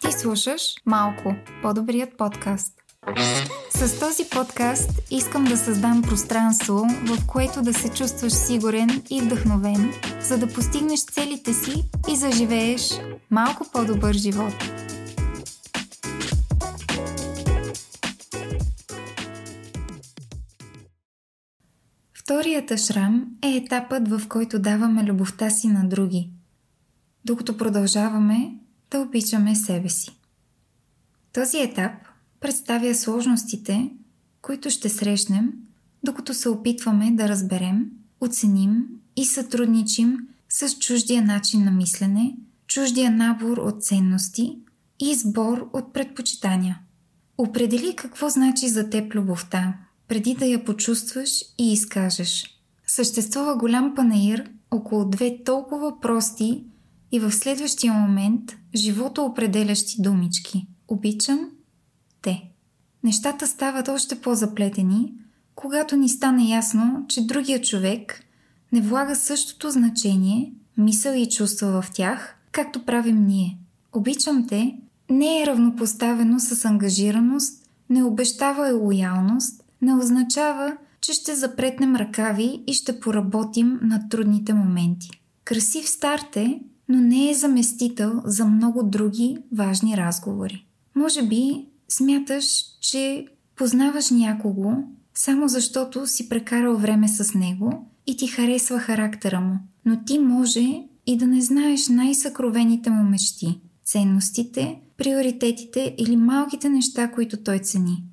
Ти слушаш Малко, по-добрият подкаст. С този подкаст искам да създам пространство, в което да се чувстваш сигурен и вдъхновен, за да постигнеш целите си и заживееш малко по-добър живот. Вторият ашрам е етапът, в който даваме любовта си на други, докато продължаваме да обичаме себе си. Този етап представя сложностите, които ще срещнем, докато се опитваме да разберем, оценим и сътрудничим с чуждия начин на мислене, чуждия набор от ценности и сбор от предпочитания. Определи какво значи за теб любовта, преди да я почувстваш и изкажеш. Съществува голям панаир около две толкова прости и в следващия момент живото определящи думички. Обичам те. Нещата стават още по-заплетени, когато ни стане ясно, че другия човек не влага същото значение, мисъл и чувства в тях, както правим ние. Обичам те не е равнопоставено с ангажираност, не обещава и лоялност, не означава, че ще запретнем ръкави и ще поработим на трудните моменти. Красив старт е, но не е заместител за много други важни разговори. Може би смяташ, че познаваш някого, само защото си прекарал време с него и ти харесва характера му, но ти може и да не знаеш най-съкровените му мечти, ценностите, приоритетите или малките неща, които той цени.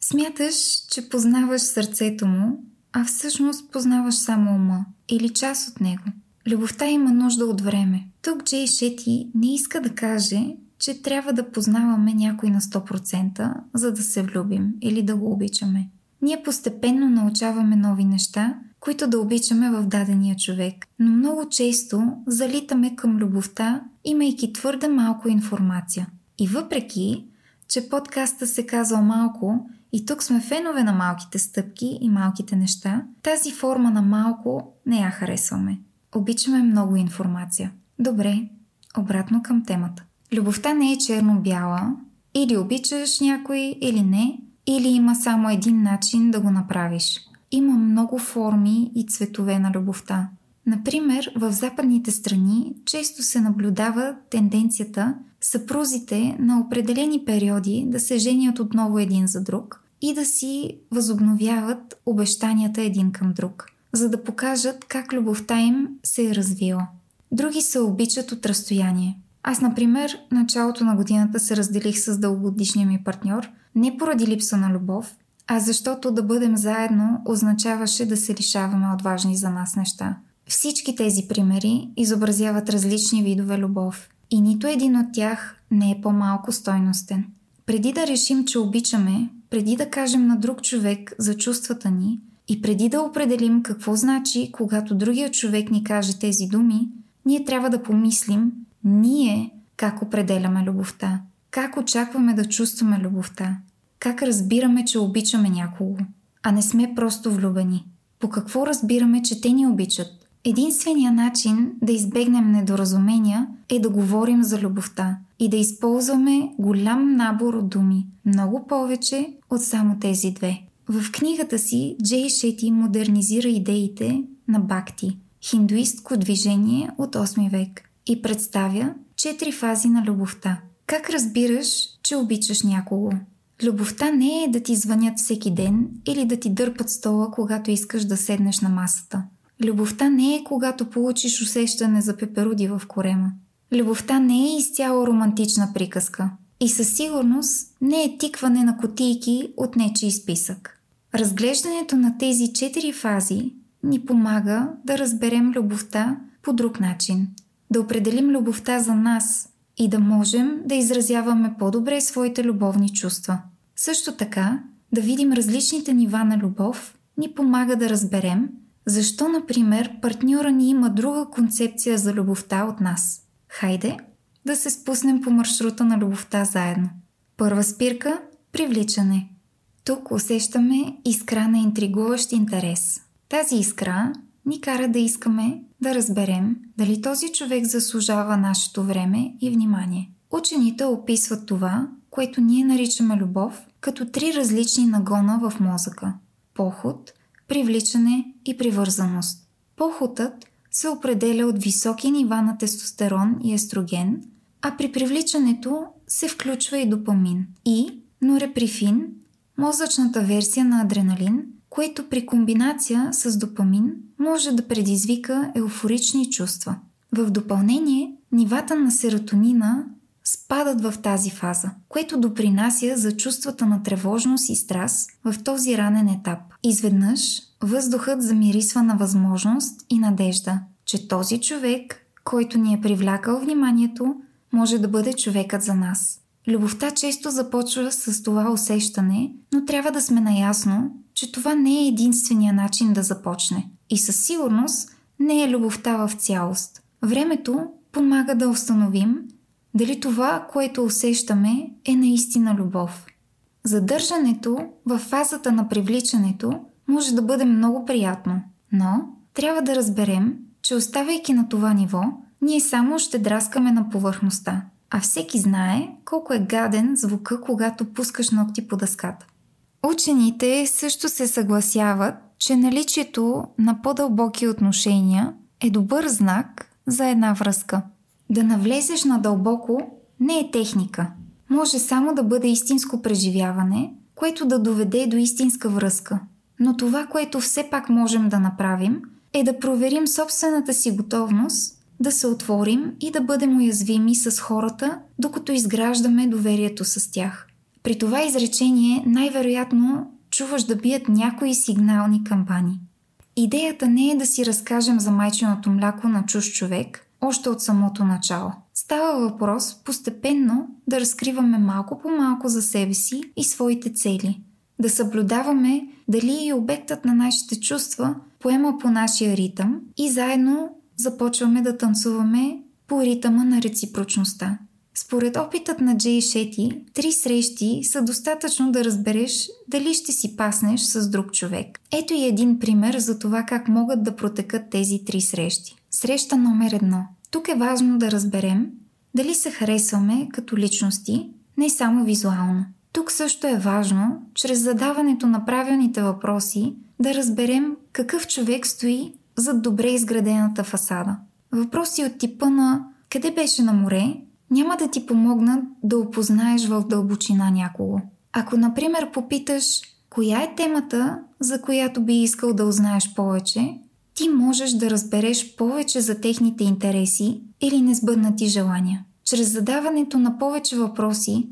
Смяташ, че познаваш сърцето му, а всъщност познаваш само ума или част от него. Любовта има нужда от време. Тук Джей Шети не иска да каже, че трябва да познаваме някой на 100%, за да се влюбим или да го обичаме. Ние постепенно научаваме нови неща, които да обичаме в дадения човек, но много често залитаме към любовта, имайки твърде малко информация. И въпреки, че подкаста се казал малко и тук сме фенове на малките стъпки и малките неща, тази форма на малко не я харесваме. Обичаме много информация. Добре, обратно към темата. Любовта не е черно-бяла, или обичаш някой, или не, или има само един начин да го направиш. Има много форми и цветове на любовта. Например, в западните страни често се наблюдава тенденцията съпрузите на определени периоди да се женят отново един за друг и да си възобновяват обещанията един към друг, за да покажат как любовта им се е развила. Други се обичат от разстояние. Аз, например, началото на годината се разделих с дългогодишния ми партньор, не поради липса на любов, а защото да бъдем заедно означаваше да се лишаваме от важни за нас неща. Всички тези примери изобразяват различни видове любов и нито един от тях не е по-малко стойностен. Преди да решим, че обичаме, преди да кажем на друг човек за чувствата ни и преди да определим какво значи, когато другия човек ни каже тези думи, ние трябва да помислим ние как определяме любовта, как очакваме да чувстваме любовта, как разбираме, че обичаме някого, а не сме просто влюбени. По какво разбираме, че те ни обичат? Единственият начин да избегнем недоразумения е да говорим за любовта и да използваме голям набор от думи, много повече от само тези две. В книгата си Джей Шети модернизира идеите на Бакти, хиндуистко движение от 8 век и представя четири фази на любовта. Как разбираш, че обичаш някого? Любовта не е да ти звънят всеки ден или да ти дърпат стола, когато искаш да седнеш на масата. Любовта не е когато получиш усещане за пеперуди в корема. Любовта не е изцяло романтична приказка. И със сигурност не е тикване на котийки от нечи списък. Разглеждането на тези четири фази ни помага да разберем любовта по друг начин – да определим любовта за нас и да можем да изразяваме по-добре своите любовни чувства. Също така, да видим различните нива на любов ни помага да разберем защо, например, партньора ни има друга концепция за любовта от нас. Хайде да се спуснем по маршрута на любовта заедно. Първа спирка – привличане. Тук усещаме искра на интригуващ интерес. Тази искра ни кара да искаме да разберем дали този човек заслужава нашето време и внимание. Учените описват това, което ние наричаме любов, като три различни нагона в мозъка – поход, привличане и привързаност. Походът се определя от високи нива на тестостерон и естроген, а при привличането се включва и допамин и нореприфин, мозъчната версия на адреналин, което при комбинация с допамин може да предизвика еуфорични чувства. В допълнение, нивата на серотонина спадат в тази фаза, което допринася за чувствата на тревожност и страс в този ранен етап. Изведнъж въздухът замирисва на възможност и надежда, че този човек, който ни е привлякал вниманието, може да бъде човекът за нас. Любовта често започва с това усещане, но трябва да сме наясно, че това не е единствения начин да започне. И със сигурност не е любовта в цялост. Времето помага да установим дали това, което усещаме, е наистина любов. Задържането в фазата на привличането може да бъде много приятно, но трябва да разберем, че оставайки на това ниво, ние само ще драскаме на повърхността, а всеки знае колко е гаден звука, когато пускаш ногти по дъската. Учените също се съгласяват, че наличието на по-дълбоки отношения е добър знак за една връзка. Да навлезеш надълбоко не е техника. Може само да бъде истинско преживяване, което да доведе до истинска връзка. Но това, което все пак можем да направим, е да проверим собствената си готовност да се отворим и да бъдем уязвими с хората, докато изграждаме доверието с тях. При това изречение най-вероятно чуваш да бият някои сигнални кампани. Идеята не е да си разкажем за майченото мляко на чуж човек, още от самото начало. Става въпрос постепенно да разкриваме малко по малко за себе си и своите цели. Да съблюдаваме дали и обектът на нашите чувства поема по нашия ритъм и заедно започваме да танцуваме по ритъма на реципрочността. Според опитът на Джей Шети, три срещи са достатъчно да разбереш дали ще си паснеш с друг човек. Ето и един пример за това как могат да протекат тези три срещи. Среща номер едно. Тук е важно да разберем дали се харесваме като личности, не само визуално. Тук също е важно, чрез задаването на правилните въпроси, да разберем какъв човек стои зад добре изградената фасада. Въпроси от типа на къде беше на море няма да ти помогнат да опознаеш в дълбочина някого. Ако, например, попиташ коя е темата, за която би искал да узнаеш повече, ти можеш да разбереш повече за техните интереси или несбъднати желания. Чрез задаването на повече въпроси,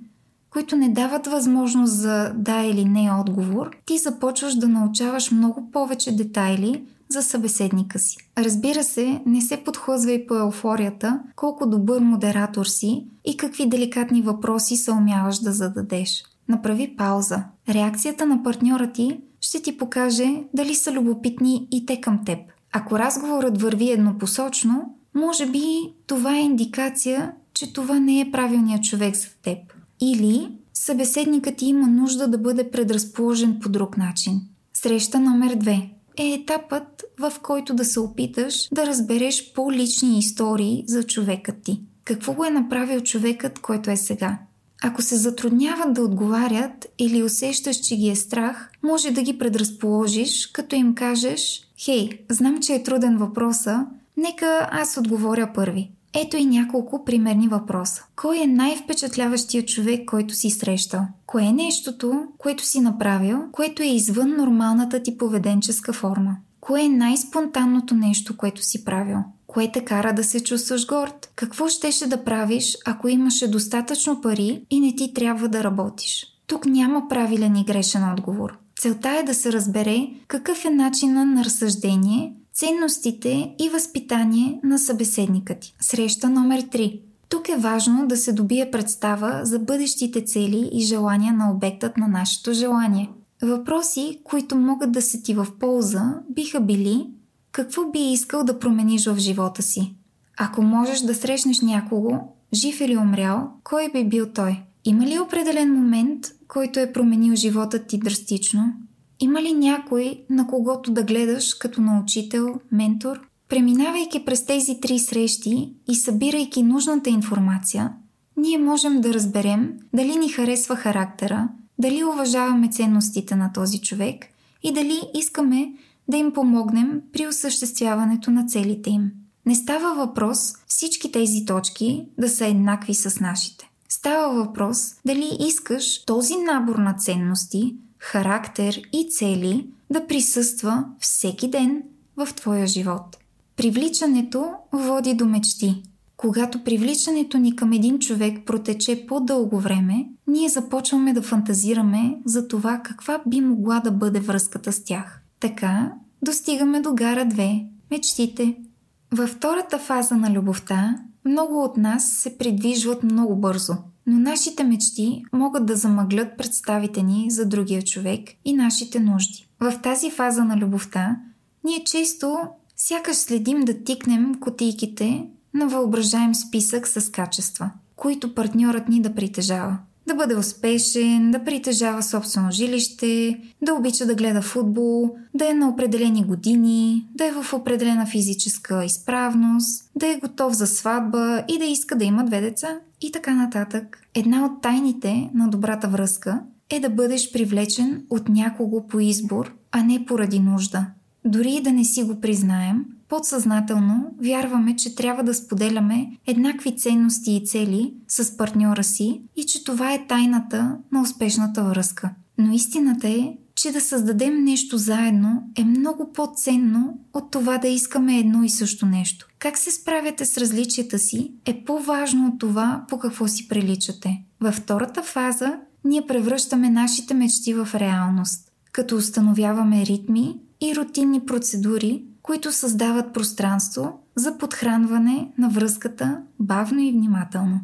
които не дават възможност за да или не отговор, ти започваш да научаваш много повече детайли за събеседника си. Разбира се, не се подхлъзвай по еуфорията, колко добър модератор си и какви деликатни въпроси се умяваш да зададеш. Направи пауза. Реакцията на партньора ти ще ти покаже дали са любопитни и те към теб. Ако разговорът върви еднопосочно, може би това е индикация, че това не е правилният човек за теб. Или събеседникът ти има нужда да бъде предразположен по друг начин. Среща номер 2 е етапът, в който да се опиташ да разбереш по-лични истории за човекът ти. Какво го е направил човекът, който е сега? Ако се затрудняват да отговарят или усещаш, че ги е страх, може да ги предразположиш, като им кажеш «Хей, знам, че е труден въпроса, нека аз отговоря първи». Ето и няколко примерни въпроса. Кой е най-впечатляващият човек, който си срещал? Кое е нещото, което си направил, което е извън нормалната ти поведенческа форма? Кое е най-спонтанното нещо, което си правил? Кое те кара да се чувстваш горд? Какво щеше да правиш, ако имаше достатъчно пари и не ти трябва да работиш? Тук няма правилен и грешен отговор. Целта е да се разбере какъв е начина на разсъждение, ценностите и възпитание на събеседника ти. Среща номер 3. Тук е важно да се добие представа за бъдещите цели и желания на обектът на нашето желание. Въпроси, които могат да са ти в полза, биха били какво би искал да промениш в живота си? Ако можеш да срещнеш някого, жив или умрял, кой би бил той? Има ли определен момент, който е променил живота ти драстично? Има ли някой, на когото да гледаш като на учител, ментор? Преминавайки през тези три срещи и събирайки нужната информация, ние можем да разберем дали ни харесва характера, дали уважаваме ценностите на този човек и дали искаме да им помогнем при осъществяването на целите им. Не става въпрос всички тези точки да са еднакви с нашите. Става въпрос дали искаш този набор на ценности, характер и цели да присъства всеки ден в твоя живот. Привличането води до мечти. Когато привличането ни към един човек протече по-дълго време, ние започваме да фантазираме за това каква би могла да бъде връзката с тях. Така достигаме до гара 2 – мечтите. Във втората фаза на любовта, много от нас се придвижват много бързо, но нашите мечти могат да замъглят представите ни за другия човек и нашите нужди. В тази фаза на любовта, ние често сякаш следим да тикнем котийките на въображаем списък с качества, които партньорът ни да притежава да бъде успешен, да притежава собствено жилище, да обича да гледа футбол, да е на определени години, да е в определена физическа изправност, да е готов за сватба и да иска да има две деца и така нататък. Една от тайните на добрата връзка е да бъдеш привлечен от някого по избор, а не поради нужда. Дори и да не си го признаем, подсъзнателно вярваме, че трябва да споделяме еднакви ценности и цели с партньора си и че това е тайната на успешната връзка. Но истината е, че да създадем нещо заедно е много по-ценно от това да искаме едно и също нещо. Как се справяте с различията си е по-важно от това по какво си приличате. Във втората фаза ние превръщаме нашите мечти в реалност, като установяваме ритми и рутинни процедури, които създават пространство за подхранване на връзката бавно и внимателно.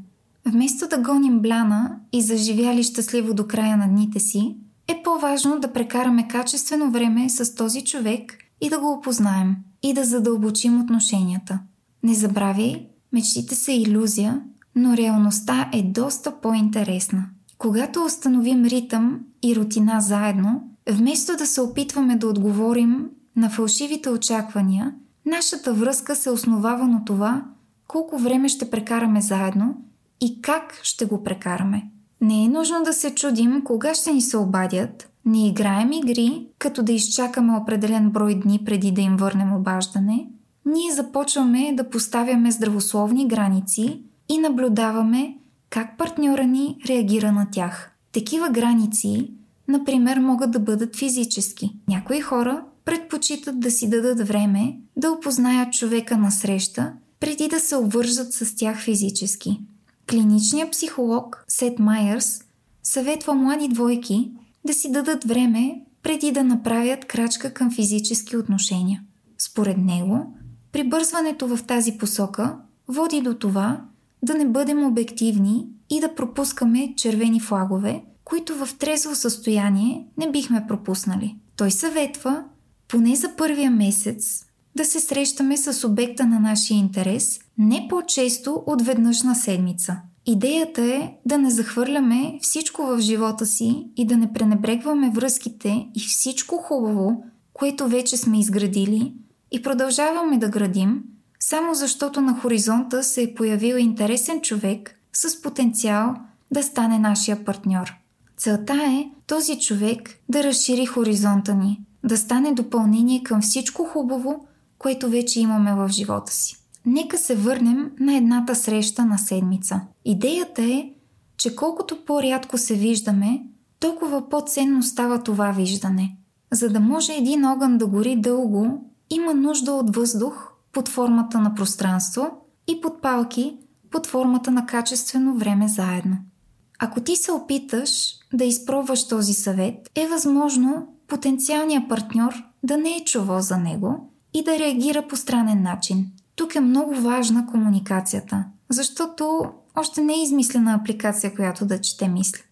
Вместо да гоним бляна и заживяли щастливо до края на дните си, е по-важно да прекараме качествено време с този човек и да го опознаем и да задълбочим отношенията. Не забравяй, мечтите са иллюзия, но реалността е доста по-интересна. Когато установим ритъм и рутина заедно, вместо да се опитваме да отговорим на фалшивите очаквания, нашата връзка се основава на това колко време ще прекараме заедно и как ще го прекараме. Не е нужно да се чудим кога ще ни се обадят, не играем игри, като да изчакаме определен брой дни преди да им върнем обаждане. Ние започваме да поставяме здравословни граници и наблюдаваме как партньора ни реагира на тях. Такива граници, например, могат да бъдат физически. Някои хора предпочитат да си дадат време да опознаят човека на среща, преди да се обвържат с тях физически. Клиничният психолог Сет Майърс съветва млади двойки да си дадат време преди да направят крачка към физически отношения. Според него, прибързването в тази посока води до това да не бъдем обективни и да пропускаме червени флагове, които в трезво състояние не бихме пропуснали. Той съветва поне за първия месец да се срещаме с обекта на нашия интерес не по-често от веднъж на седмица. Идеята е да не захвърляме всичко в живота си и да не пренебрегваме връзките и всичко хубаво, което вече сме изградили и продължаваме да градим, само защото на хоризонта се е появил интересен човек с потенциал да стане нашия партньор. Целта е този човек да разшири хоризонта ни, да стане допълнение към всичко хубаво, което вече имаме в живота си. Нека се върнем на едната среща на седмица. Идеята е, че колкото по-рядко се виждаме, толкова по-ценно става това виждане. За да може един огън да гори дълго, има нужда от въздух под формата на пространство и подпалки под формата на качествено време заедно. Ако ти се опиташ да изпробваш този съвет, е възможно потенциалният партньор да не е чувал за него и да реагира по странен начин. Тук е много важна комуникацията, защото още не е измислена апликация, която да чете мисли.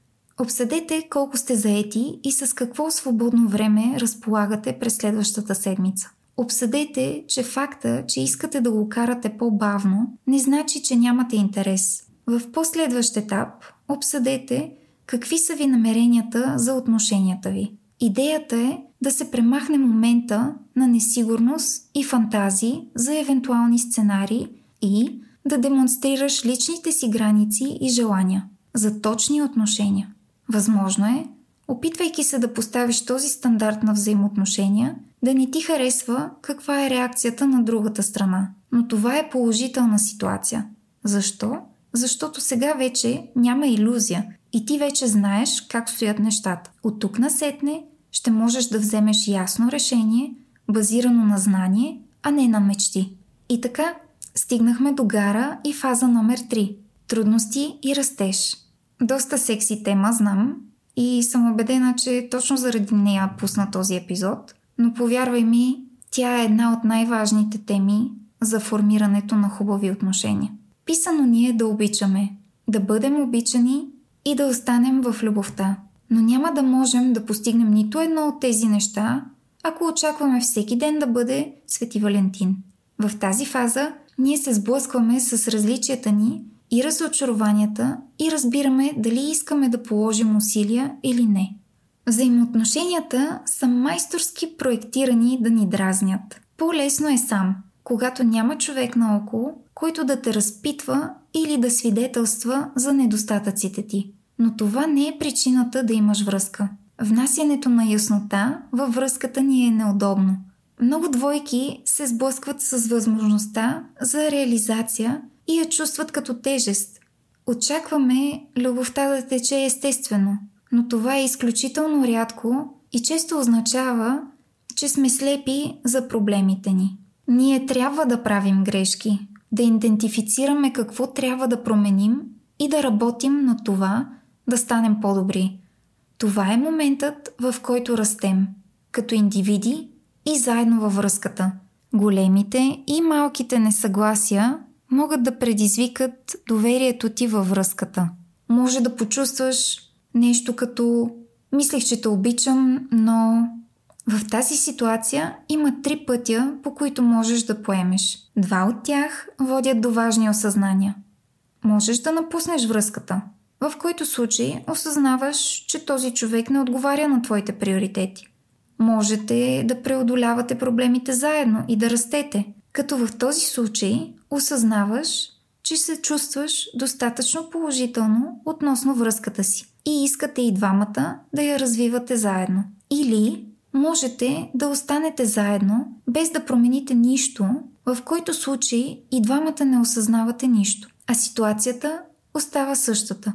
Обсъдете колко сте заети и с какво свободно време разполагате през следващата седмица. Обсъдете, че факта, че искате да го карате по-бавно, не значи, че нямате интерес. В последващ етап обсъдете какви са ви намеренията за отношенията ви. Идеята е да се премахне момента на несигурност и фантазии за евентуални сценарии и да демонстрираш личните си граници и желания за точни отношения. Възможно е, опитвайки се да поставиш този стандарт на взаимоотношения, да не ти харесва каква е реакцията на другата страна. Но това е положителна ситуация. Защо? Защото сега вече няма иллюзия и ти вече знаеш как стоят нещата. От тук насетне ще можеш да вземеш ясно решение, базирано на знание, а не на мечти. И така, стигнахме до гара и фаза номер 3 – трудности и растеж. Доста секси тема, знам, и съм убедена, че точно заради нея пусна този епизод, но повярвай ми, тя е една от най-важните теми за формирането на хубави отношения. Писано ни е да обичаме, да бъдем обичани и да останем в любовта. Но няма да можем да постигнем нито едно от тези неща, ако очакваме всеки ден да бъде Свети Валентин. В тази фаза ние се сблъскваме с различията ни и разочарованията и разбираме дали искаме да положим усилия или не. Взаимоотношенията са майсторски проектирани да ни дразнят. По-лесно е сам, когато няма човек наоколо, който да те разпитва или да свидетелства за недостатъците ти. Но това не е причината да имаш връзка. Внасянето на яснота във връзката ни е неудобно. Много двойки се сблъскват с възможността за реализация и я чувстват като тежест. Очакваме любовта да тече естествено, но това е изключително рядко и често означава, че сме слепи за проблемите ни. Ние трябва да правим грешки, да идентифицираме какво трябва да променим и да работим на това да станем по-добри. Това е моментът, в който растем, като индивиди и заедно във връзката. Големите и малките несъгласия могат да предизвикат доверието ти във връзката. Може да почувстваш нещо като мислех, че те обичам, но в тази ситуация има три пътя, по които можеш да поемеш. Два от тях водят до важни осъзнания. Можеш да напуснеш връзката, в който случай осъзнаваш, че този човек не отговаря на твоите приоритети. Можете да преодолявате проблемите заедно и да растете, като в този случай осъзнаваш, че се чувстваш достатъчно положително относно връзката си и искате и двамата да я развивате заедно. Или можете да останете заедно без да промените нищо, в който случай и двамата не осъзнавате нищо, а ситуацията остава същата.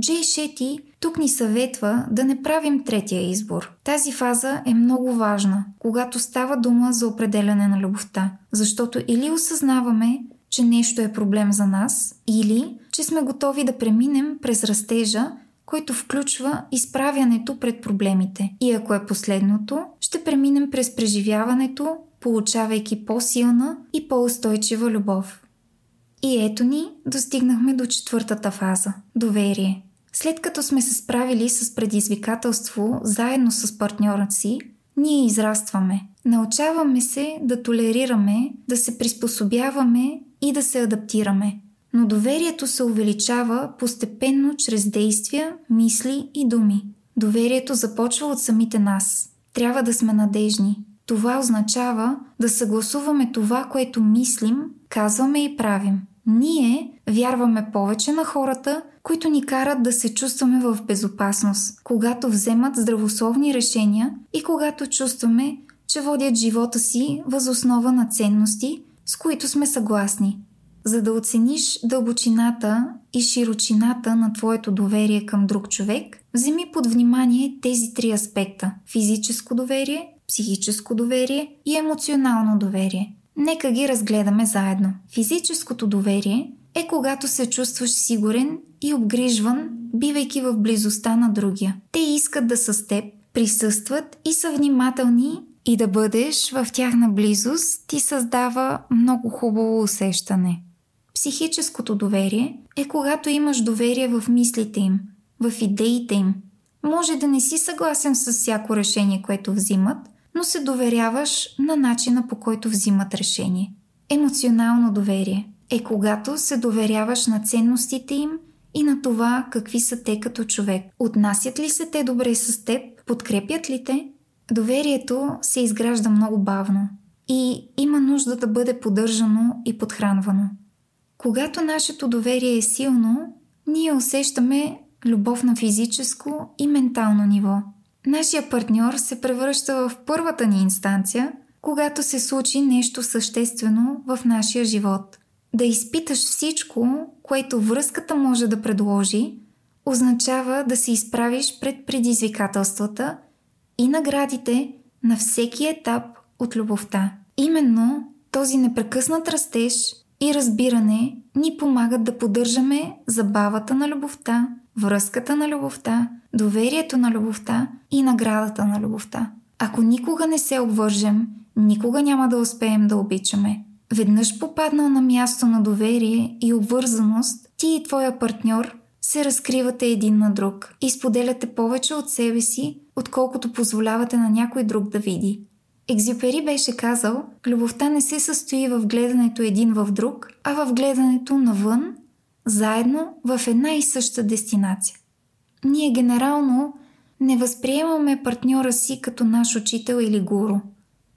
Джей Шети тук ни съветва да не правим третия избор. Тази фаза е много важна, когато става дума за определяне на любовта, защото или осъзнаваме, че нещо е проблем за нас, или че сме готови да преминем през растежа, който включва изправянето пред проблемите. И ако е последното, ще преминем през преживяването, получавайки по-силна и по-устойчива любов. И ето ни, достигнахме до четвъртата фаза – доверие. След като сме се справили с предизвикателство заедно с партньора си, ние израстваме. Научаваме се да толерираме, да се приспособяваме и да се адаптираме. Но доверието се увеличава постепенно чрез действия, мисли и думи. Доверието започва от самите нас. Трябва да сме надежни. Това означава да съгласуваме това, което мислим, казваме и правим. Ние вярваме повече на хората, които ни карат да се чувстваме в безопасност, когато вземат здравословни решения и когато чувстваме, че водят живота си възоснова на ценности, с които сме съгласни. За да оцениш дълбочината и широчината на твоето доверие към друг човек, вземи под внимание тези три аспекта – физическо доверие, психическо доверие и емоционално доверие. Нека ги разгледаме заедно. Физическото доверие е когато се чувстваш сигурен и обгрижван, бивайки в близостта на другия. Те искат да са с теб, присъстват и са внимателни и да бъдеш в тяхна близост ти създава много хубаво усещане. Психическото доверие е когато имаш доверие в мислите им, в идеите им. Може да не си съгласен с всяко решение, което взимат, но се доверяваш на начина по който взимат решение. Емоционално доверие е когато се доверяваш на ценностите им и на това какви са те като човек. Отнасят ли се те добре с теб? Подкрепят ли те? Доверието се изгражда много бавно и има нужда да бъде поддържано и подхранвано. Когато нашето доверие е силно, ние усещаме любов на физическо и ментално ниво. Нашия партньор се превръща в първата ни инстанция, когато се случи нещо съществено в нашия живот. Да изпиташ всичко, което връзката може да предложи, означава да се изправиш пред предизвикателствата и наградите на всеки етап от любовта. Именно този непрекъснат растеж и разбиране ни помагат да поддържаме забавата на любовта, връзката на любовта, доверието на любовта и наградата на любовта. Ако никога не се обвържем, никога няма да успеем да обичаме. Веднъж попаднал на място на доверие и обвързаност, ти и твоя партньор се разкривате един на друг и споделяте повече от себе си, отколкото позволявате на някой друг да види. Екзюпери беше казал, любовта не се състои в гледането един в друг, а в гледането навън, заедно в една и съща дестинация. Ние генерално не възприемаме партньора си като наш учител или гуру.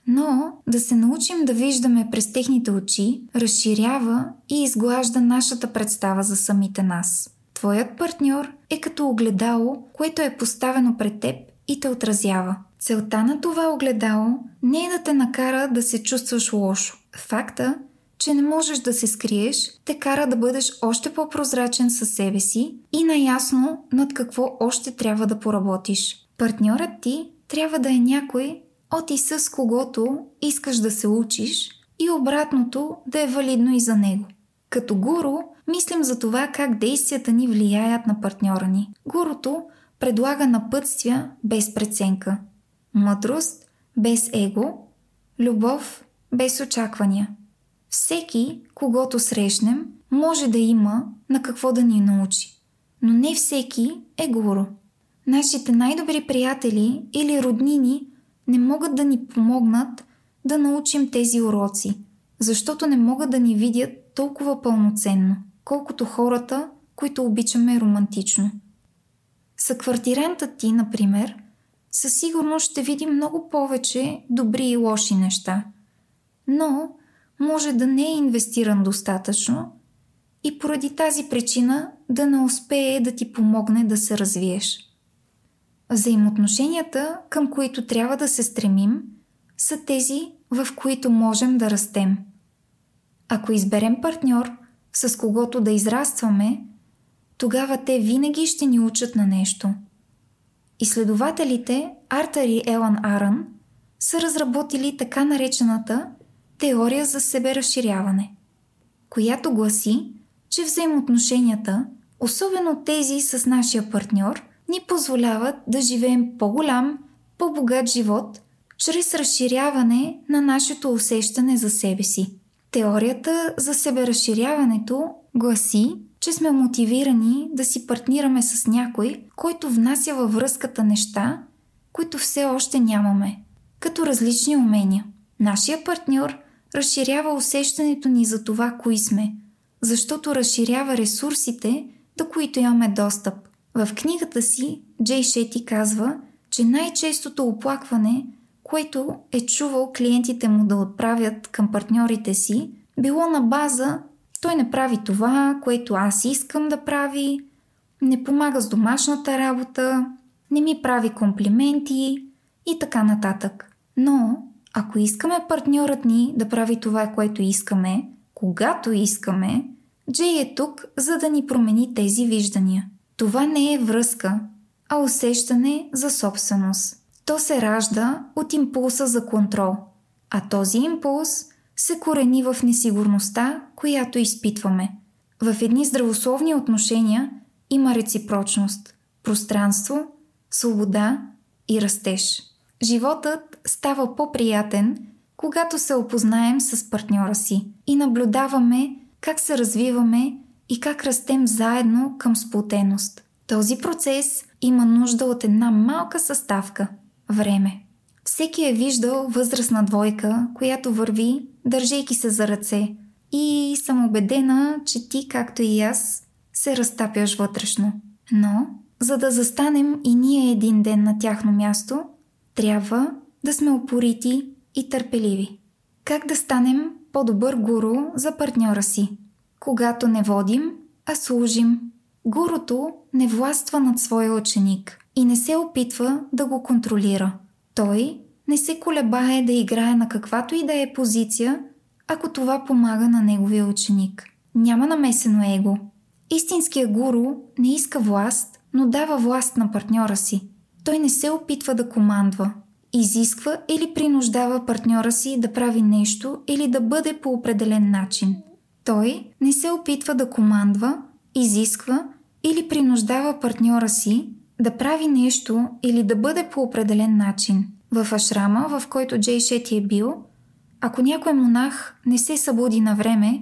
Но да се научим да виждаме през техните очи, разширява и изглажда нашата представа за самите нас. Твоят партньор е като огледало, което е поставено пред теб и те отразява. Целта на това огледало не е да те накара да се чувстваш лошо. Факта, че не можеш да се скриеш, те кара да бъдеш още по-прозрачен със себе си и наясно над какво още трябва да поработиш. Партньорът ти трябва да е някой от и с когото искаш да се учиш и обратното да е валидно и за него. Като гуру мислим за това как действията ни влияят на партньора ни. Гурото предлага напътствия без преценка, мъдрост без его, любов без очаквания. Всеки, когато срещнем, може да има на какво да ни научи, но не всеки е гуру. Нашите най-добри приятели или роднини не могат да ни помогнат да научим тези уроци, защото не могат да ни видят толкова пълноценно, колкото хората, които обичаме романтично. Съквартирантът ти, например, със сигурност ще види много повече добри и лоши неща, но може да не е инвестиран достатъчно и поради тази причина да не успее да ти помогне да се развиеш. Взаимоотношенията, към които трябва да се стремим, са тези, в които можем да растем. Ако изберем партньор, с когото да израстваме, тогава те винаги ще ни учат на нещо. Изследователите Артър и Елан Арън са разработили така наречената теория за себеразширяване, която гласи, че взаимоотношенията, особено тези с нашия партньор, ни позволяват да живеем по-голям, по-богат живот чрез разширяване на нашето усещане за себе си. Теорията за себеразширяването гласи, че сме мотивирани да си партнираме с някой, който внася във връзката неща, които все още нямаме, като различни умения. Нашия партньор разширява усещането ни за това, кои сме, защото разширява ресурсите, до които имаме достъп. В книгата си Джей Шети казва, че най-честото оплакване, което е чувал клиентите му да отправят към партньорите си, било на база той не прави това, което аз искам да прави, не помага с домашната работа, не ми прави комплименти и така нататък. Но, ако искаме партньорът ни да прави това, което искаме, когато искаме, Джей е тук, за да ни промени тези виждания. Това не е връзка, а усещане за собственост. То се ражда от импулса за контрол, а този импулс се корени в несигурността, която изпитваме. В едни здравословни отношения има реципрочност, пространство, свобода и растеж. Животът става по-приятен, когато се опознаем с партньора си и наблюдаваме как се развиваме и как растем заедно към сплотеност. Този процес има нужда от една малка съставка – време. Всеки е виждал възрастна двойка, която върви, държейки се за ръце. И съм убедена, че ти, както и аз, се разтапяш вътрешно. Но, за да застанем и ние един ден на тяхно място, трябва да сме опорити и търпеливи. Как да станем по-добър гуру за партньора си? Когато не водим, а служим. Гурото не властва над своя ученик и не се опитва да го контролира. Той не се колебае да играе на каквато и да е позиция, ако това помага на неговия ученик. Няма намесено его. Истинският гуру не иска власт, но дава власт на партньора си. Той не се опитва да командва. Изисква или принуждава партньора си да прави нещо или да бъде по определен начин. Той не се опитва да командва, изисква или принуждава партньора си да прави нещо или да бъде по определен начин. В ашрама, в който Джей Шети е бил, ако някой монах не се събуди на време,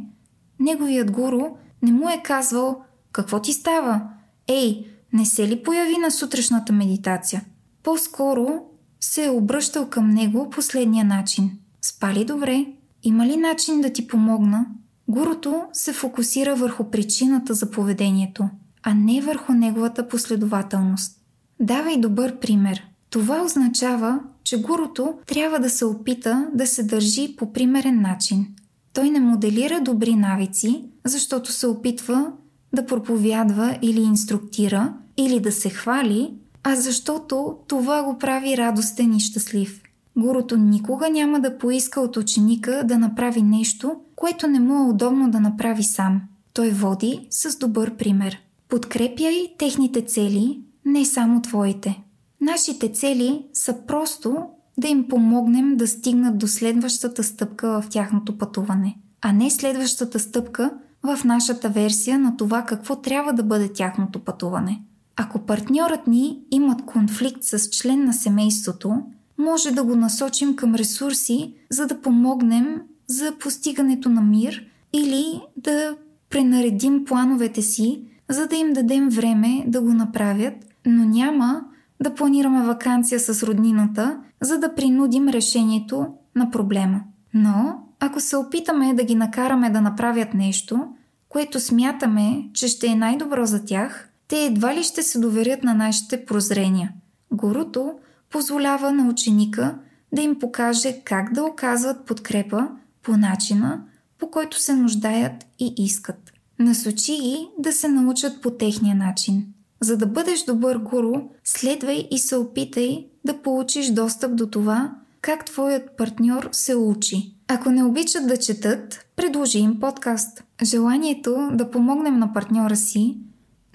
неговият гуру не му е казвал «Какво ти става? Ей, не се ли появи на сутрешната медитация?» По-скоро се е обръщал към него последния начин. Спали добре? Има ли начин да ти помогна? Гурото се фокусира върху причината за поведението, а не върху неговата последователност. Давай добър пример. Това означава, че гурото трябва да се опита да се държи по примерен начин. Той не моделира добри навици, защото се опитва да проповядва или инструктира, или да се хвали, а защото това го прави радостен и щастлив. Гурото никога няма да поиска от ученика да направи нещо, което не му е удобно да направи сам. Той води с добър пример. Подкрепяй техните цели, не само твоите. Нашите цели са просто да им помогнем да стигнат до следващата стъпка в тяхното пътуване, а не следващата стъпка в нашата версия на това какво трябва да бъде тяхното пътуване. Ако партньорът ни имат конфликт с член на семейството, може да го насочим към ресурси, за да помогнем за постигането на мир или да пренаредим плановете си, за да им дадем време да го направят, но няма да планираме вакансия с роднината, за да принудим решението на проблема. Но, ако се опитаме да ги накараме да направят нещо, което смятаме, че ще е най-добро за тях, те едва ли ще се доверят на нашите прозрения. Гуруто позволява на ученика да им покаже как да оказват подкрепа по начина, по който се нуждаят и искат. Насочи ги да се научат по техния начин. За да бъдеш добър гуру, следвай и се опитай да получиш достъп до това, как твоят партньор се учи. Ако не обичат да четат, предложи им подкаст. Желанието да помогнем на партньора си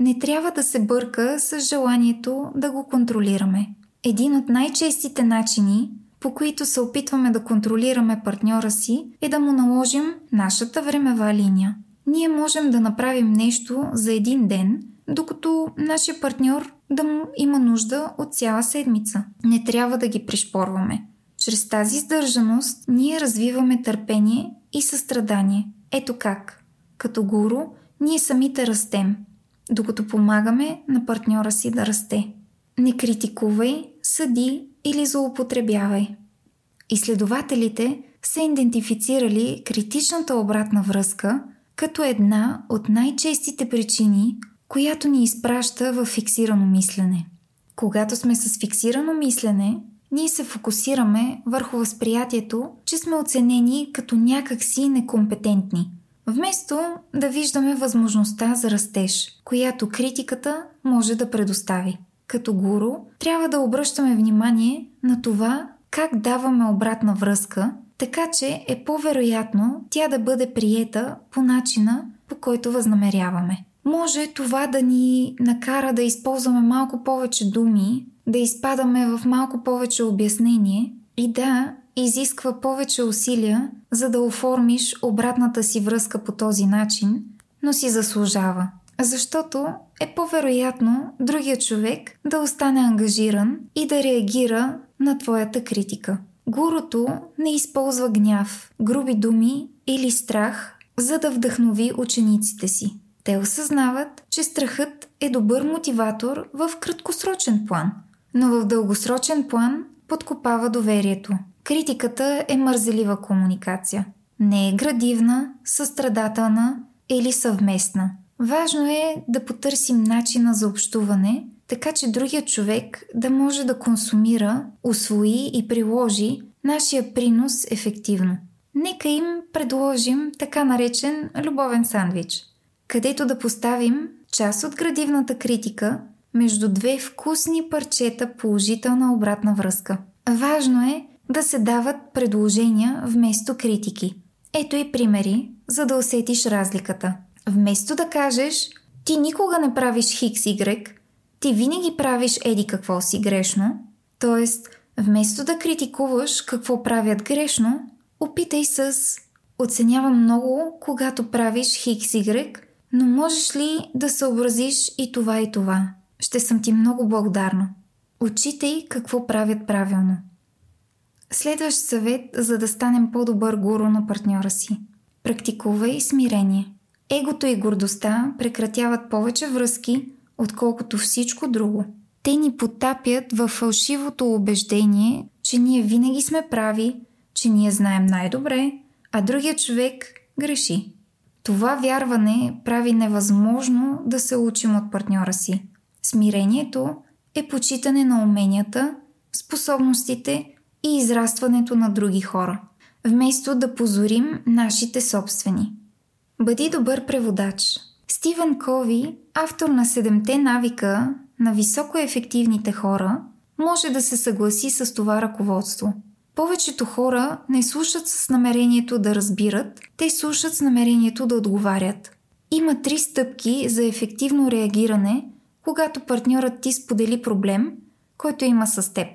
не трябва да се бърка с желанието да го контролираме. Един от най-честите начини, по които се опитваме да контролираме партньора си, е да му наложим нашата времева линия. Ние можем да направим нещо за един ден, докато нашия партньор да му има нужда от цяла седмица. Не трябва да ги пришпорваме. Чрез тази сдържаност ние развиваме търпение и състрадание. Ето как. Като гуру, ние самите растем, докато помагаме на партньора си да расте. Не критикувай, съди или злоупотребявай. Изследователите са идентифицирали критичната обратна връзка като една от най-честите причини, която ни изпраща в фиксирано мислене. Когато сме с фиксирано мислене, ние се фокусираме върху възприятието, че сме оценени като някакси некомпетентни, вместо да виждаме възможността за растеж, която критиката може да предостави. Като гуру трябва да обръщаме внимание на това как даваме обратна връзка, така че е по-вероятно тя да бъде приета по начина, по който възнамеряваме. Може това да ни накара да използваме малко повече думи, да изпадаме в малко повече обяснение и да изисква повече усилия, за да оформиш обратната си връзка по този начин, но си заслужава. Защото е по-вероятно другия човек да остане ангажиран и да реагира на твоята критика. Гурото не използва гняв, груби думи или страх, за да вдъхнови учениците си. Те осъзнават, че страхът е добър мотиватор в краткосрочен план, но в дългосрочен план подкопава доверието. Критиката е мързелива комуникация. Не е градивна, състрадателна или съвместна. Важно е да потърсим начина за общуване, така че другият човек да може да консумира, освои и приложи нашия принос ефективно. Нека им предложим така наречен любовен сандвич, където да поставим част от градивната критика между две вкусни парчета положителна обратна връзка. Важно е да се дават предложения вместо критики. Ето и примери, за да усетиш разликата. Вместо да кажеш ти никога не правиш хикс y, ти винаги правиш еди какво си грешно, т.е. вместо да критикуваш какво правят грешно, опитай с оценявам много, когато правиш хикс y, но можеш ли да съобразиш и това и това? Ще съм ти много благодарна. Отчитай какво правят правилно. Следващ съвет, за да станем по-добър гуру на партньора си. Практикувай смирение. Егото и гордостта прекратяват повече връзки, отколкото всичко друго. Те ни потапят в фалшивото убеждение, че ние винаги сме прави, че ние знаем най-добре, а другият човек греши. Това вярване прави невъзможно да се учим от партньора си. Смирението е почитане на уменията, способностите и израстването на други хора, вместо да позорим нашите собствени. Бъди добър преводач. Стивън Кови, автор на Седемте навика на високоефективните хора, може да се съгласи с това ръководство. Повечето хора не слушат с намерението да разбират, те слушат с намерението да отговарят. Има три стъпки за ефективно реагиране, когато партньорът ти сподели проблем, който има с теб.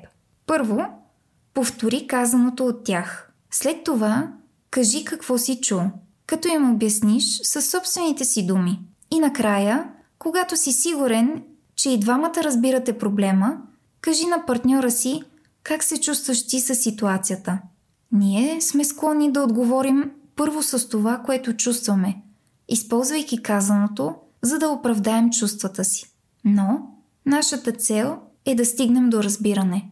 Първо, повтори казаното от тях. След това, кажи какво си чул, като им обясниш със собствените си думи. И накрая, когато си сигурен, че и двамата разбирате проблема, кажи на партньора си как се чувстваш ти със ситуацията. Ние сме склонни да отговорим първо с това, което чувстваме, използвайки казаното, за да оправдаем чувствата си. Но нашата цел е да стигнем до разбиране.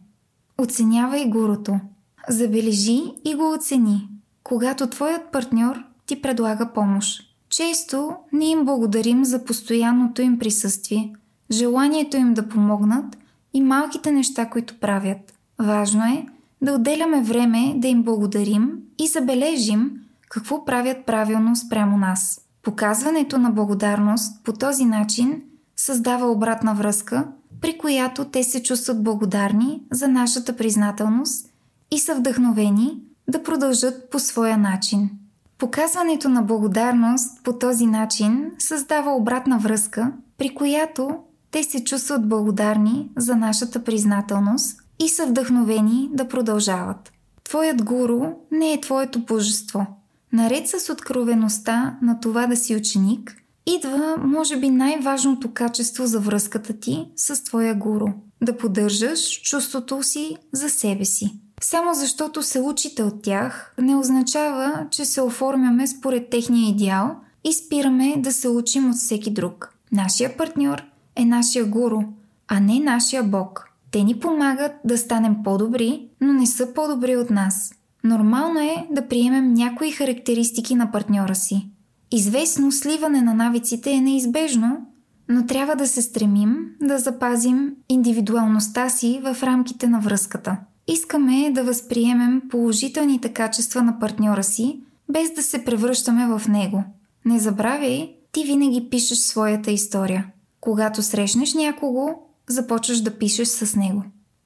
Оценявай гурото. Забележи и го оцени, когато твоят партньор ти предлага помощ. Често не им благодарим за постоянното им присъствие, желанието им да помогнат и малките неща, които правят. Важно е да отделяме време да им благодарим и забележим какво правят правилно спрямо нас. Показването на благодарност по този начин създава обратна връзка, при която те се чувстват благодарни за нашата признателност и са вдъхновени да продължат по своя начин. Показването на благодарност по този начин създава обратна връзка, при която те се чувстват благодарни за нашата признателност и са вдъхновени да продължават. Твоят гуру не е твоето божество. Наред с откровеността на това да си ученик, идва, може би, най-важното качество за връзката ти с твоя гуру – да поддържаш чувството си за себе си. Само защото се учите от тях, не означава, че се оформяме според техния идеал и спираме да се учим от всеки друг. Нашия партньор е нашия гуру, а не нашия бог. Те ни помагат да станем по-добри, но не са по-добри от нас. Нормално е да приемем някои характеристики на партньора си. Известно сливане на навиците е неизбежно, но трябва да се стремим да запазим индивидуалността си в рамките на връзката. Искаме да възприемем положителните качества на партньора си, без да се превръщаме в него. Не забравяй, ти винаги пишеш своята история. Когато срещнеш някого, започваш да пишеш с него.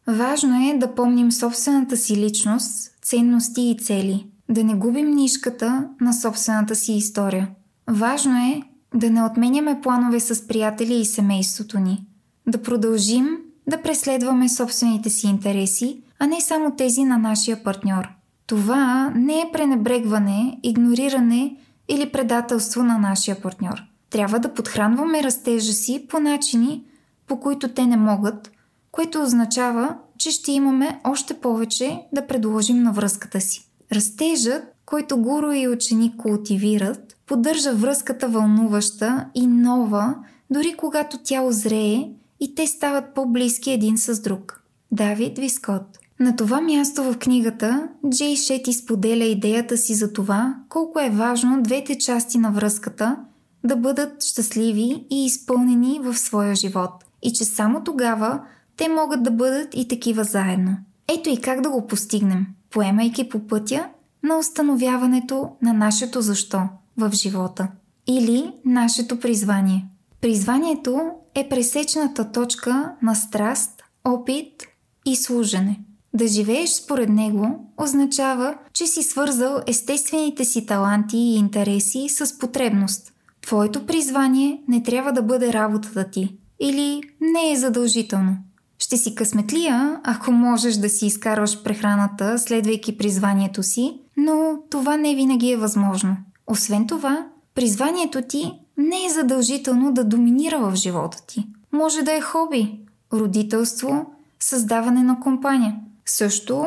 Важно е да помним собствената си личност, ценности и цели, да не губим нишката на собствената си история. Важно е да не отменяме планове с приятели и семейството ни, да продължим да преследваме собствените си интереси, а не само тези на нашия партньор. Това не е пренебрегване, игнориране или предателство на нашия партньор. Трябва да подхранваме растежа си по начини, по които те не могат, което означава, че ще имаме още повече да предложим на връзката си. Растежът, който гуру и ученик култивират, поддържа връзката вълнуваща и нова, дори когато тя озрее и те стават по-близки един с друг. Давид Вискот на това място в книгата Джей Шети споделя идеята си за това колко е важно двете части на връзката да бъдат щастливи и изпълнени в своя живот – и че само тогава те могат да бъдат и такива заедно. Ето и как да го постигнем, поемайки по пътя на установяването на нашето защо в живота или нашето призвание. Призванието е пресечната точка на страст, опит и служене. Да живееш според него означава, че си свързал естествените си таланти и интереси с потребност. Твоето призвание не трябва да бъде работата ти. Или не е задължително. Ще си късметлия, ако можеш да си изкарваш прехраната, следвайки призванието си, но това не винаги е възможно. Освен това, призванието ти не е задължително да доминира в живота ти. Може да е хоби, родителство, създаване на компания. Също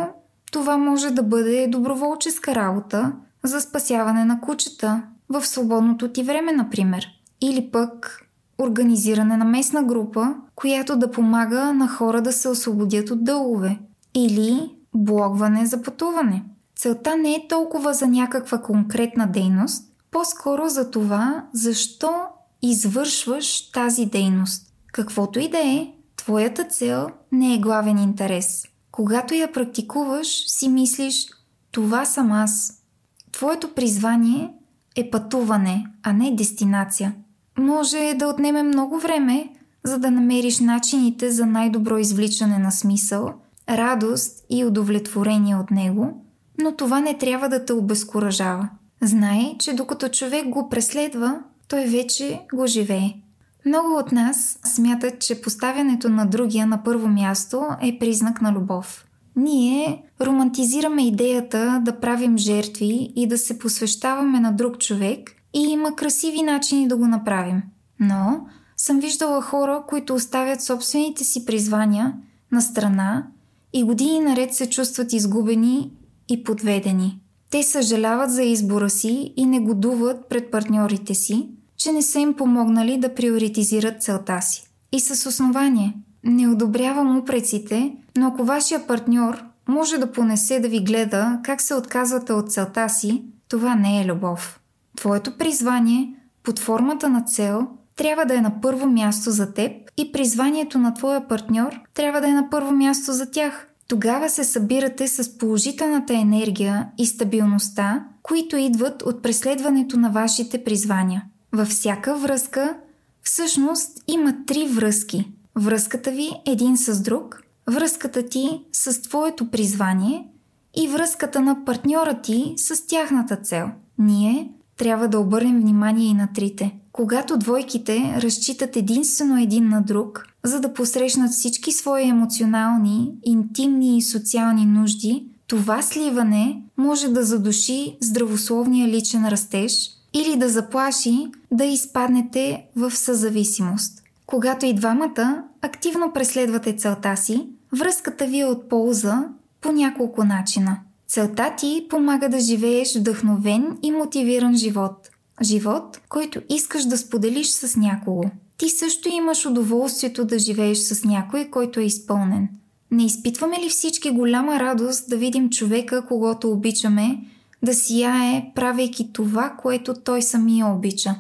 това може да бъде доброволческа работа за спасяване на кучета в свободното ти време, например. Или пък организиране на местна група, която да помага на хора да се освободят от дългове. Или блогване за пътуване. Целта не е толкова за някаква конкретна дейност, по-скоро за това, защо извършваш тази дейност. Каквото и да е, твоята цел не е главен интерес. Когато я практикуваш, си мислиш, това съм аз. Твоето призвание е пътуване, а не дестинация. Може да отнеме много време, за да намериш начините за най-добро извличане на смисъл, радост и удовлетворение от него, но това не трябва да те обезкуражава. Знай, че докато човек го преследва, той вече го живее. Много от нас смятат, че поставянето на другия на първо място е признак на любов. Ние романтизираме идеята да правим жертви и да се посвещаваме на друг човек и има красиви начини да го направим. Но съм виждала хора, които оставят собствените си призвания на страна и години наред се чувстват изгубени и подведени. Те съжаляват за избора си и негодуват пред партньорите си, че не са им помогнали да приоритизират целта си. И с основание. Не одобрявам упреците, но ако вашия партньор може да понесе да ви гледа как се отказвате от целта си, това не е любов. Твоето призвание, под формата на цел, трябва да е на първо място за теб и призванието на твоя партньор трябва да е на първо място за тях. Тогава се събирате с положителната енергия и стабилността, които идват от преследването на вашите призвания. Във всяка връзка всъщност има три връзки. Връзката ви един с друг, връзката ти с твоето призвание и връзката на партньора ти с тяхната цел. Ние трябва да обърнем внимание и на трите. Когато двойките разчитат единствено един на друг, за да посрещнат всички свои емоционални, интимни и социални нужди, това сливане може да задуши здравословния личен растеж или да заплаши да изпаднете в съзависимост. Когато и двамата активно преследвате целта си, връзката ви е от полза по няколко начина. Целта ти помага да живееш вдъхновен и мотивиран живот. Живот, който искаш да споделиш с някого. Ти също имаш удоволствието да живееш с някой, който е изпълнен. Не изпитваме ли всички голяма радост да видим човека, когато обичаме, да сияе, правейки това, което той самия обича?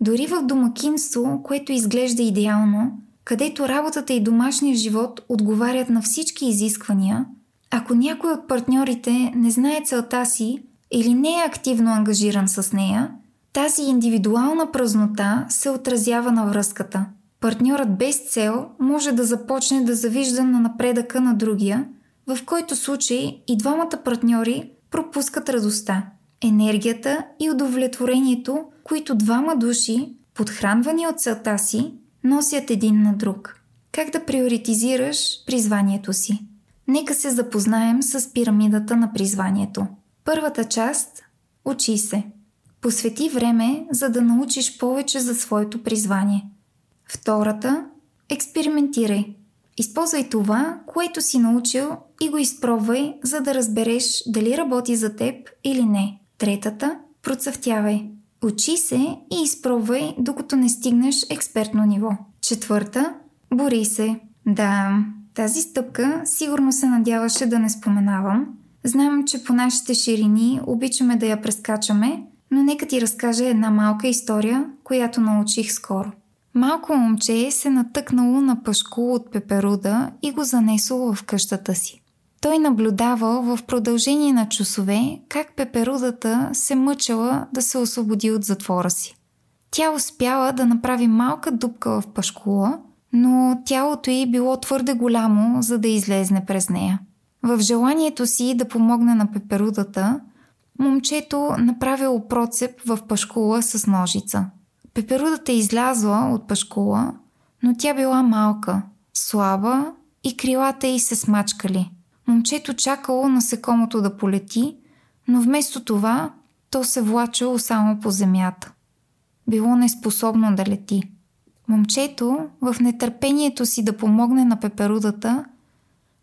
Дори в домакинство, което изглежда идеално, където работата и домашния живот отговарят на всички изисквания, ако някой от партньорите не знае целта си или не е активно ангажиран с нея, тази индивидуална празнота се отразява на връзката. Партньорът без цел може да започне да завижда на напредъка на другия, в който случай и двамата партньори пропускат радостта, енергията и удовлетворението, които двама души, подхранвани от целта си, носят един на друг. Как да приоритизираш призванието си? Нека се запознаем с пирамидата на призванието. Първата част – учи се – Посвети време, за да научиш повече за своето призвание. Втората – експериментирай. Използвай това, което си научил и го изпробвай, за да разбереш дали работи за теб или не. Третата – процъфтявай. Учи се и изпробвай, докато не стигнеш експертно ниво. Четвърта – бори се. Да, тази стъпка сигурно се надяваше да не споменавам. Знам, че по нашите ширини обичаме да я прескачаме, но нека ти разкажа една малка история, която научих скоро. Малко момче се натъкнало на пашко от пеперуда и го занесло в къщата си. Той наблюдавал в продължение на часове как пеперудата се мъчала да се освободи от затвора си. Тя успяла да направи малка дупка в пашкула, но тялото й било твърде голямо, за да излезне през нея. В желанието си да помогне на пеперудата, момчето направило процеп в пашкула с ножица. Пеперудата излязла от пашкула, но тя била малка, слаба и крилата й се смачкали. Момчето чакало насекомото да полети, но вместо това то се влачало само по земята. Било неспособно да лети. Момчето, в нетърпението си да помогне на пеперудата,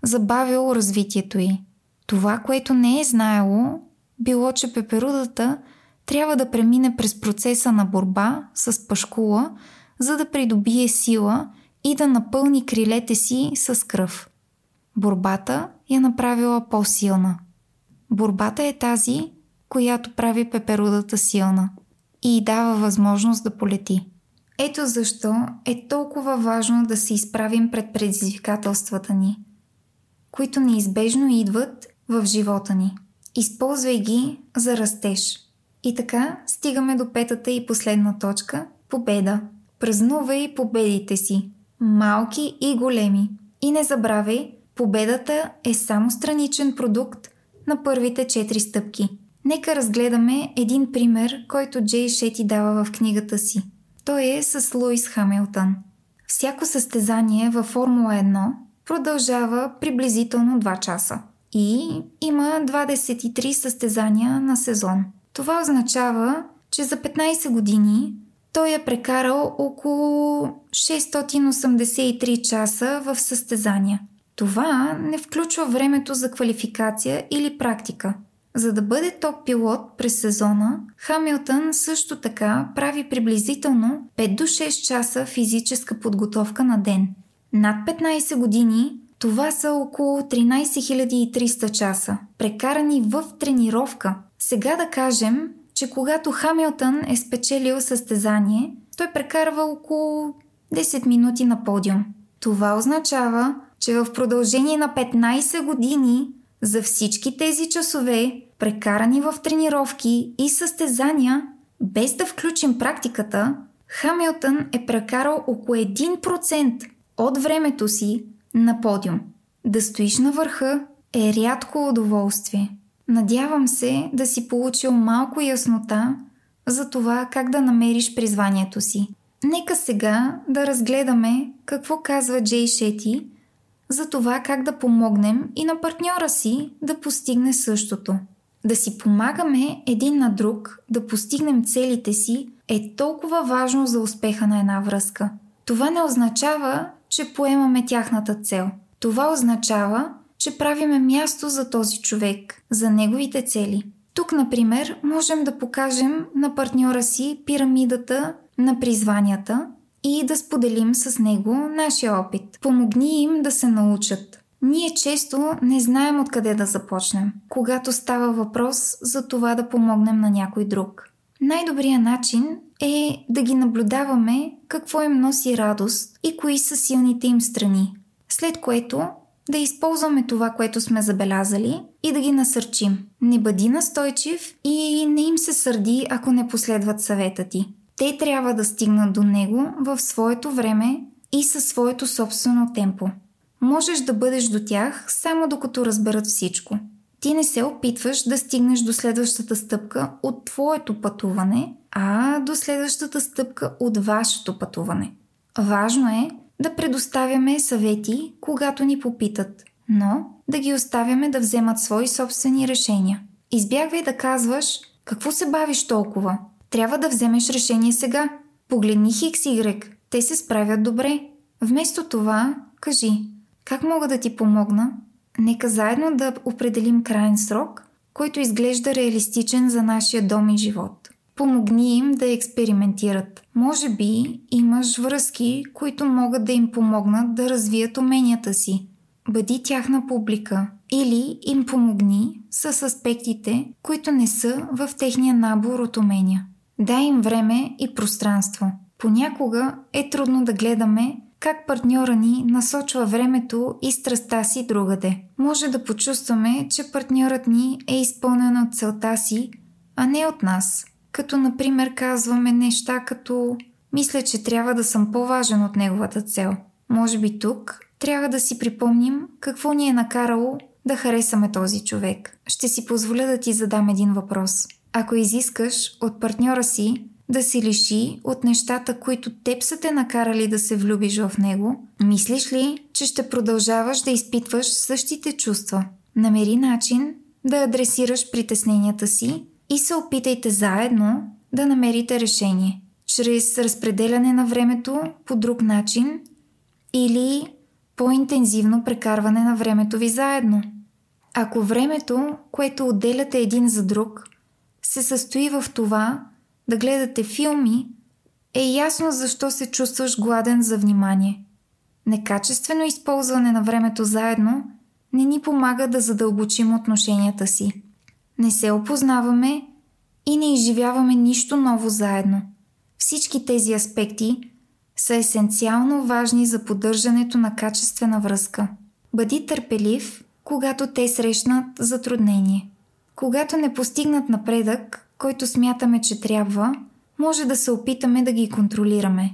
забавило развитието й. Това, което не е знаело, било, че пеперудата трябва да премине през процеса на борба с пашкула, за да придобие сила и да напълни крилете си с кръв. Борбата я направила по-силна. Борбата е тази, която прави пеперудата силна и й дава възможност да полети. Ето защо е толкова важно да се изправим пред предизвикателствата ни, които неизбежно идват в живота ни. Използвай ги за растеж. И така стигаме до петата и последна точка – победа. Празнувай победите си, малки и големи. И не забравяй, победата е само страничен продукт на първите четири стъпки. Нека разгледаме един пример, който Джей Шети дава в книгата си. Той е с Луис Хамилтън. Всяко състезание във Формула 1 продължава приблизително 2 часа и има 23 състезания на сезон. Това означава, че за 15 години той е прекарал около 683 часа в състезания. Това не включва времето за квалификация или практика. За да бъде топ пилот през сезона, Хамилтън също така прави приблизително 5 до 6 часа физическа подготовка на ден. Над 15 години това са около 13 300 часа, прекарани в тренировка. Сега да кажем, че когато Хамилтън е спечелил състезание, той прекарва около 10 минути на подиум. Това означава, че в продължение на 15 години за всички тези часове, прекарани в тренировки и състезания, без да включим практиката, Хамилтън е прекарал около 1% от времето си на подиум. Да стоиш на върха е рядко удоволствие. Надявам се да си получил малко яснота за това как да намериш призванието си. Нека сега да разгледаме какво казва Джей Шети за това как да помогнем и на партньора си да постигне същото. Да си помагаме един на друг да постигнем целите си е толкова важно за успеха на една връзка. Това не означава, че поемаме тяхната цел. Това означава, че правиме място за този човек, за неговите цели. Тук, например, можем да покажем на партньора си пирамидата на призванията и да споделим с него нашия опит. Помогни им да се научат. Ние често не знаем откъде да започнем, когато става въпрос за това да помогнем на някой друг. Най-добрият начин е да ги наблюдаваме какво им носи радост и кои са силните им страни. След което да използваме това, което сме забелязали и да ги насърчим. Не бъди настойчив и не им се сърди, ако не последват съвета ти. Те трябва да стигнат до него в своето време и със своето собствено темпо. Можеш да бъдеш до тях само докато разберат всичко. Ти не се опитваш да стигнеш до следващата стъпка от твоето пътуване, а до следващата стъпка от вашето пътуване. Важно е да предоставяме съвети, когато ни попитат, но да ги оставяме да вземат свои собствени решения. Избягвай да казваш какво се бавиш толкова. Трябва да вземеш решение сега. Погледни Хикс и Y. Те се справят добре. Вместо това, кажи, как мога да ти помогна? Нека заедно да определим крайен срок, който изглежда реалистичен за нашия дом и живот. Помогни им да експериментират. Може би имаш връзки, които могат да им помогнат да развият уменията си. Бъди тяхна публика или им помогни с аспектите, които не са в техния набор от умения. Дай им време и пространство. Понякога е трудно да гледаме как партньора ни насочва времето и страстта си другаде. Може да почувстваме, че партньорът ни е изпълнен от целта си, а не от нас. Като, например, казваме неща като «Мисля, че трябва да съм по-важен от неговата цел». Може би тук трябва да си припомним какво ни е накарало да харесаме този човек. Ще си позволя да ти задам един въпрос. Ако изискаш от партньора си да се лиши от нещата, които теб са те накарали да се влюбиш в него, мислиш ли, че ще продължаваш да изпитваш същите чувства? Намери начин да адресираш притесненията си и се опитайте заедно да намерите решение. Чрез разпределяне на времето по друг начин или по-интензивно прекарване на времето ви заедно. Ако времето, което отделяте един за друг, се състои в това да гледате филми, е ясно защо се чувстваш гладен за внимание. Некачествено използване на времето заедно не ни помага да задълбочим отношенията си. Не се опознаваме и не изживяваме нищо ново заедно. Всички тези аспекти са есенциално важни за поддържането на качествена връзка. Бъди търпелив, когато те срещнат затруднение. Когато не постигнат напредък, който смятаме, че трябва, може да се опитаме да ги контролираме.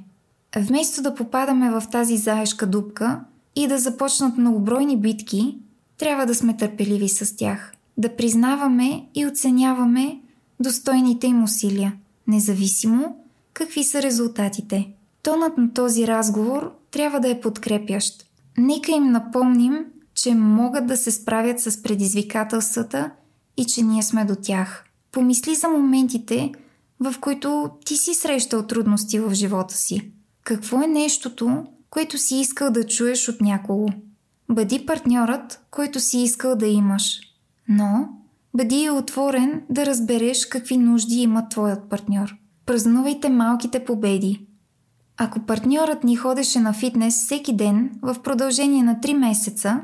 Вместо да попадаме в тази заешка дупка и да започнат многобройни битки, трябва да сме търпеливи с тях, да признаваме и оценяваме достойните им усилия, независимо какви са резултатите. Тонът на този разговор трябва да е подкрепящ. Нека им напомним, че могат да се справят с предизвикателствата и че ние сме до тях. Помисли за моментите, в които ти си срещал трудности в живота си. Какво е нещото, което си искал да чуеш от някого? Бъди партньорът, който си искал да имаш. Но бъди отворен да разбереш какви нужди има твоят партньор. Празнувайте малките победи. Ако партньорът ни ходеше на фитнес всеки ден в продължение на 3 месеца,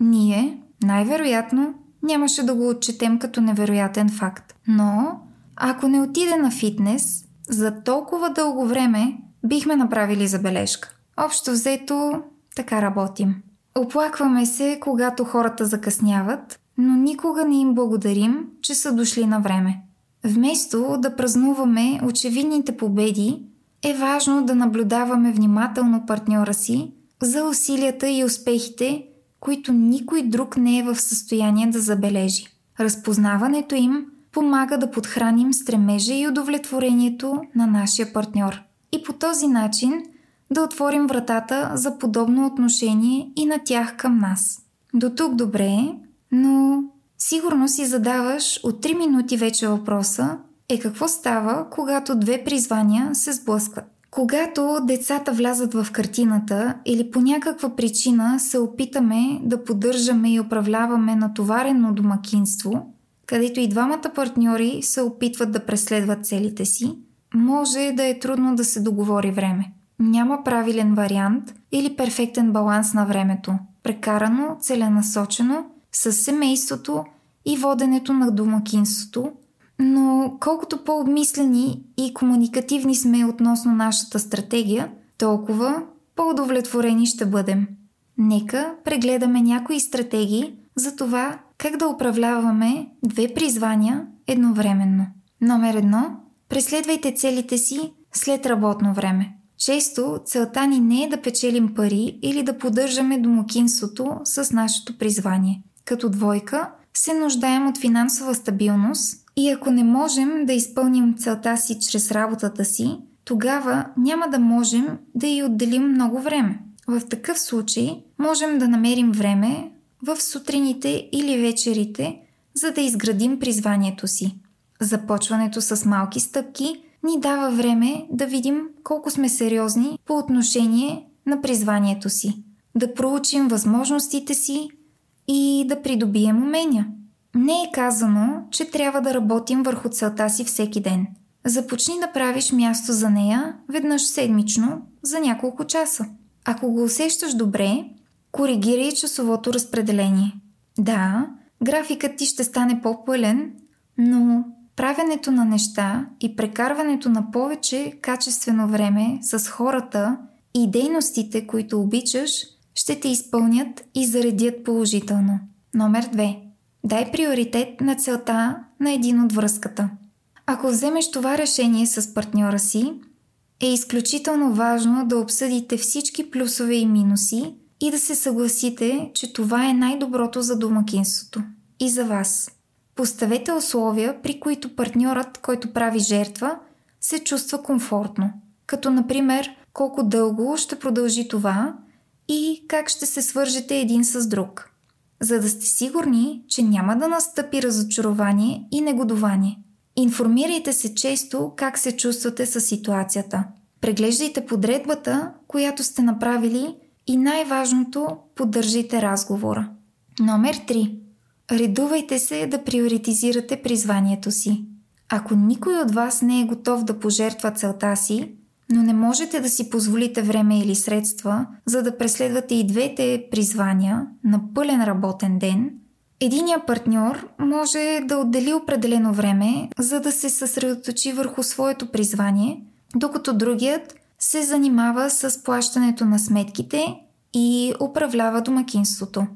ние, най-вероятно, нямаше да го отчетем като невероятен факт. Но, ако не отиде на фитнес, за толкова дълго време бихме направили забележка. Общо взето, така работим. Оплакваме се, когато хората закъсняват, но никога не им благодарим, че са дошли на време. Вместо да празнуваме очевидните победи, е важно да наблюдаваме внимателно партньора си за усилията и успехите, които никой друг не е в състояние да забележи. Разпознаването им помага да подхраним стремежа и удовлетворението на нашия партньор. И по този начин да отворим вратата за подобно отношение и на тях към нас. До тук добре, но сигурно си задаваш от 3 минути вече въпроса е какво става, когато две призвания се сблъскват. Когато децата влязат в картината или по някаква причина се опитаме да поддържаме и управляваме натоварено домакинство, където и двамата партньори се опитват да преследват целите си, може да е трудно да се договори време. Няма правилен вариант или перфектен баланс на времето, прекарано целенасочено с семейството и воденето на домакинството, но колкото по-обмислени и комуникативни сме относно нашата стратегия, толкова по-удовлетворени ще бъдем. Нека прегледаме някои стратегии за това как да управляваме две призвания едновременно. Номер едно – преследвайте целите си след работно време. Често целта ни не е да печелим пари или да поддържаме домакинството с нашето призвание. Като двойка се нуждаем от финансова стабилност и ако не можем да изпълним целта си чрез работата си, тогава няма да можем да й отделим много време. В такъв случай можем да намерим време в сутрините или вечерите, за да изградим призванието си. Започването с малки стъпки ни дава време да видим колко сме сериозни по отношение на призванието си, да проучим възможностите си и да придобием умения. Не е казано, че трябва да работим върху целта си всеки ден. Започни да правиш място за нея веднъж седмично за няколко часа. Ако го усещаш добре, коригирай часовото разпределение. Да, графикът ти ще стане по-пълен, но правенето на неща и прекарването на повече качествено време с хората и дейностите, които обичаш, ще те изпълнят и заредят положително. Номер 2. Дай приоритет на целта на един от връзката. Ако вземеш това решение с партньора си, е изключително важно да обсъдите всички плюсове и минуси и да се съгласите, че това е най-доброто за домакинството и за вас. Поставете условия, при които партньорът, който прави жертва, се чувства комфортно, като например колко дълго ще продължи това и как ще се свържете един с друг, за да сте сигурни, че няма да настъпи разочарование и негодование. Информирайте се често как се чувствате с ситуацията. Преглеждайте подредбата, която сте направили и най-важното – поддържите разговора. Номер 3. Редувайте се да приоритизирате призванието си. Ако никой от вас не е готов да пожертва целта си, но не можете да си позволите време или средства, за да преследвате и двете призвания на пълен работен ден, единия партньор може да отдели определено време, за да се съсредоточи върху своето призвание, докато другият се занимава с плащането на сметките и управлява домакинството.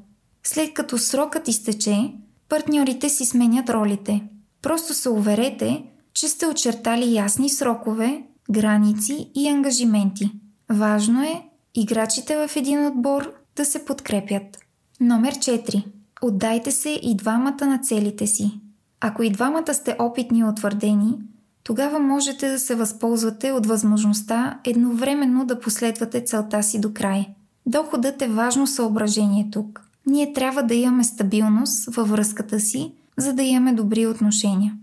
След като срокът изтече, партньорите си сменят ролите. Просто се уверете, че сте очертали ясни срокове, граници и ангажименти. Важно е играчите в един отбор да се подкрепят. Номер 4. Отдайте се и двамата на целите си. Ако и двамата сте опитни и утвърдени, тогава можете да се възползвате от възможността едновременно да последвате целта си до край. Доходът е важно съображение тук. Ние трябва да имаме стабилност във връзката си, за да имаме добри отношения.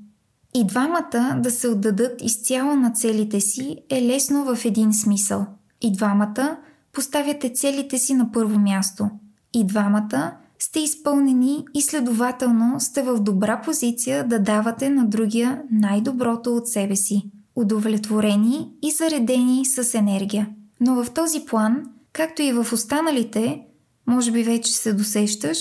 И двамата да се отдадат изцяло на целите си е лесно в един смисъл. И двамата поставяте целите си на първо място. И двамата сте изпълнени и следователно сте в добра позиция да давате на другия най-доброто от себе си, удовлетворени и заредени с енергия. Но в този план, както и в останалите, може би вече се досещаш,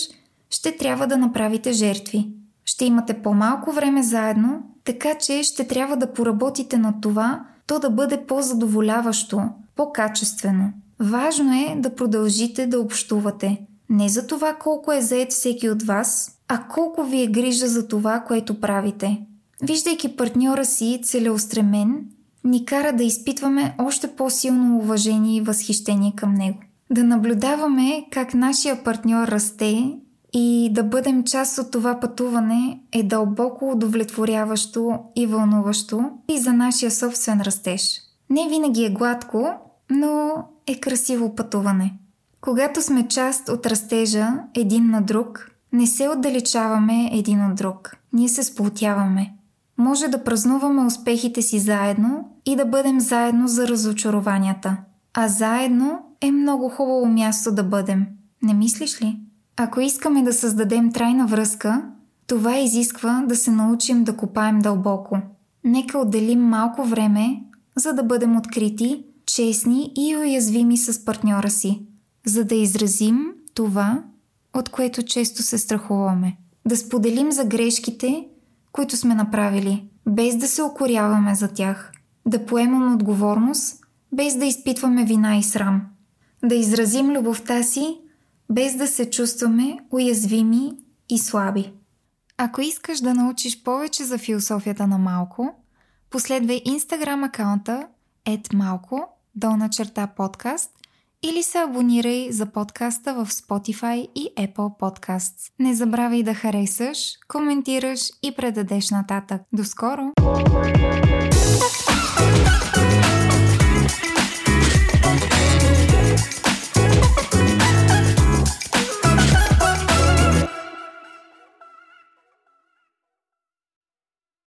ще трябва да направите жертви. Ще имате по-малко време заедно, така че ще трябва да поработите над това, то да бъде по-задоволяващо, по-качествено. Важно е да продължите да общувате. Не за това колко е заед всеки от вас, а колко ви е грижа за това, което правите. Виждайки партньора си целеустремен, ни кара да изпитваме още по-силно уважение и възхищение към него. Да наблюдаваме как нашия партньор расте и да бъдем част от това пътуване е дълбоко удовлетворяващо и вълнуващо и за нашия собствен растеж. Не винаги е гладко, но е красиво пътуване. Когато сме част от растежа един на друг, не се отдалечаваме един от друг. Ние се сплотяваме. Може да празнуваме успехите си заедно и да бъдем заедно за разочарованията. А заедно е много хубаво място да бъдем. Не мислиш ли? Ако искаме да създадем трайна връзка, това изисква да се научим да копаем дълбоко. Нека отделим малко време, за да бъдем открити, честни и уязвими с партньора си, за да изразим това, от което често се страхуваме. Да споделим за грешките, които сме направили, без да се окоряваме за тях. Да поемам отговорност, без да изпитваме вина и срам. Да изразим любовта си без да се чувстваме уязвими и слаби. Ако искаш да научиш повече за философията на Малко, последвай инстаграм акаунта малко, долна черта подкаст или се абонирай за подкаста в Spotify и Apple Podcasts. Не забравяй да харесаш, коментираш и предадеш нататък. До скоро!